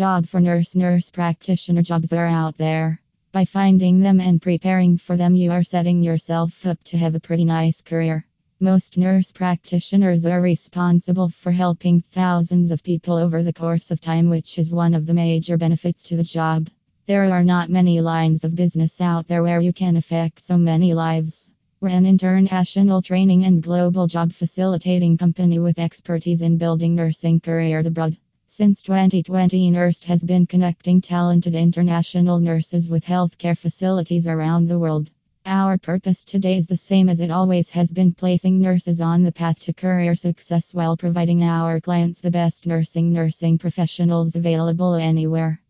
job for nurse. Nurse practitioner jobs are out there. By finding them and preparing for them, you are setting yourself up to have a pretty nice career. Most nurse practitioners are responsible for helping thousands of people over the course of time, which is one of the major benefits to the job. There are not many lines of business out there where you can affect so many lives. We're an international training and global job facilitating company with expertise in building nursing careers abroad. Since 2020, NursEd has been connecting talented international nurses with healthcare facilities around the world. Our purpose today is the same as it always has been placing nurses on the path to career success while providing our clients the best nursing nursing professionals available anywhere.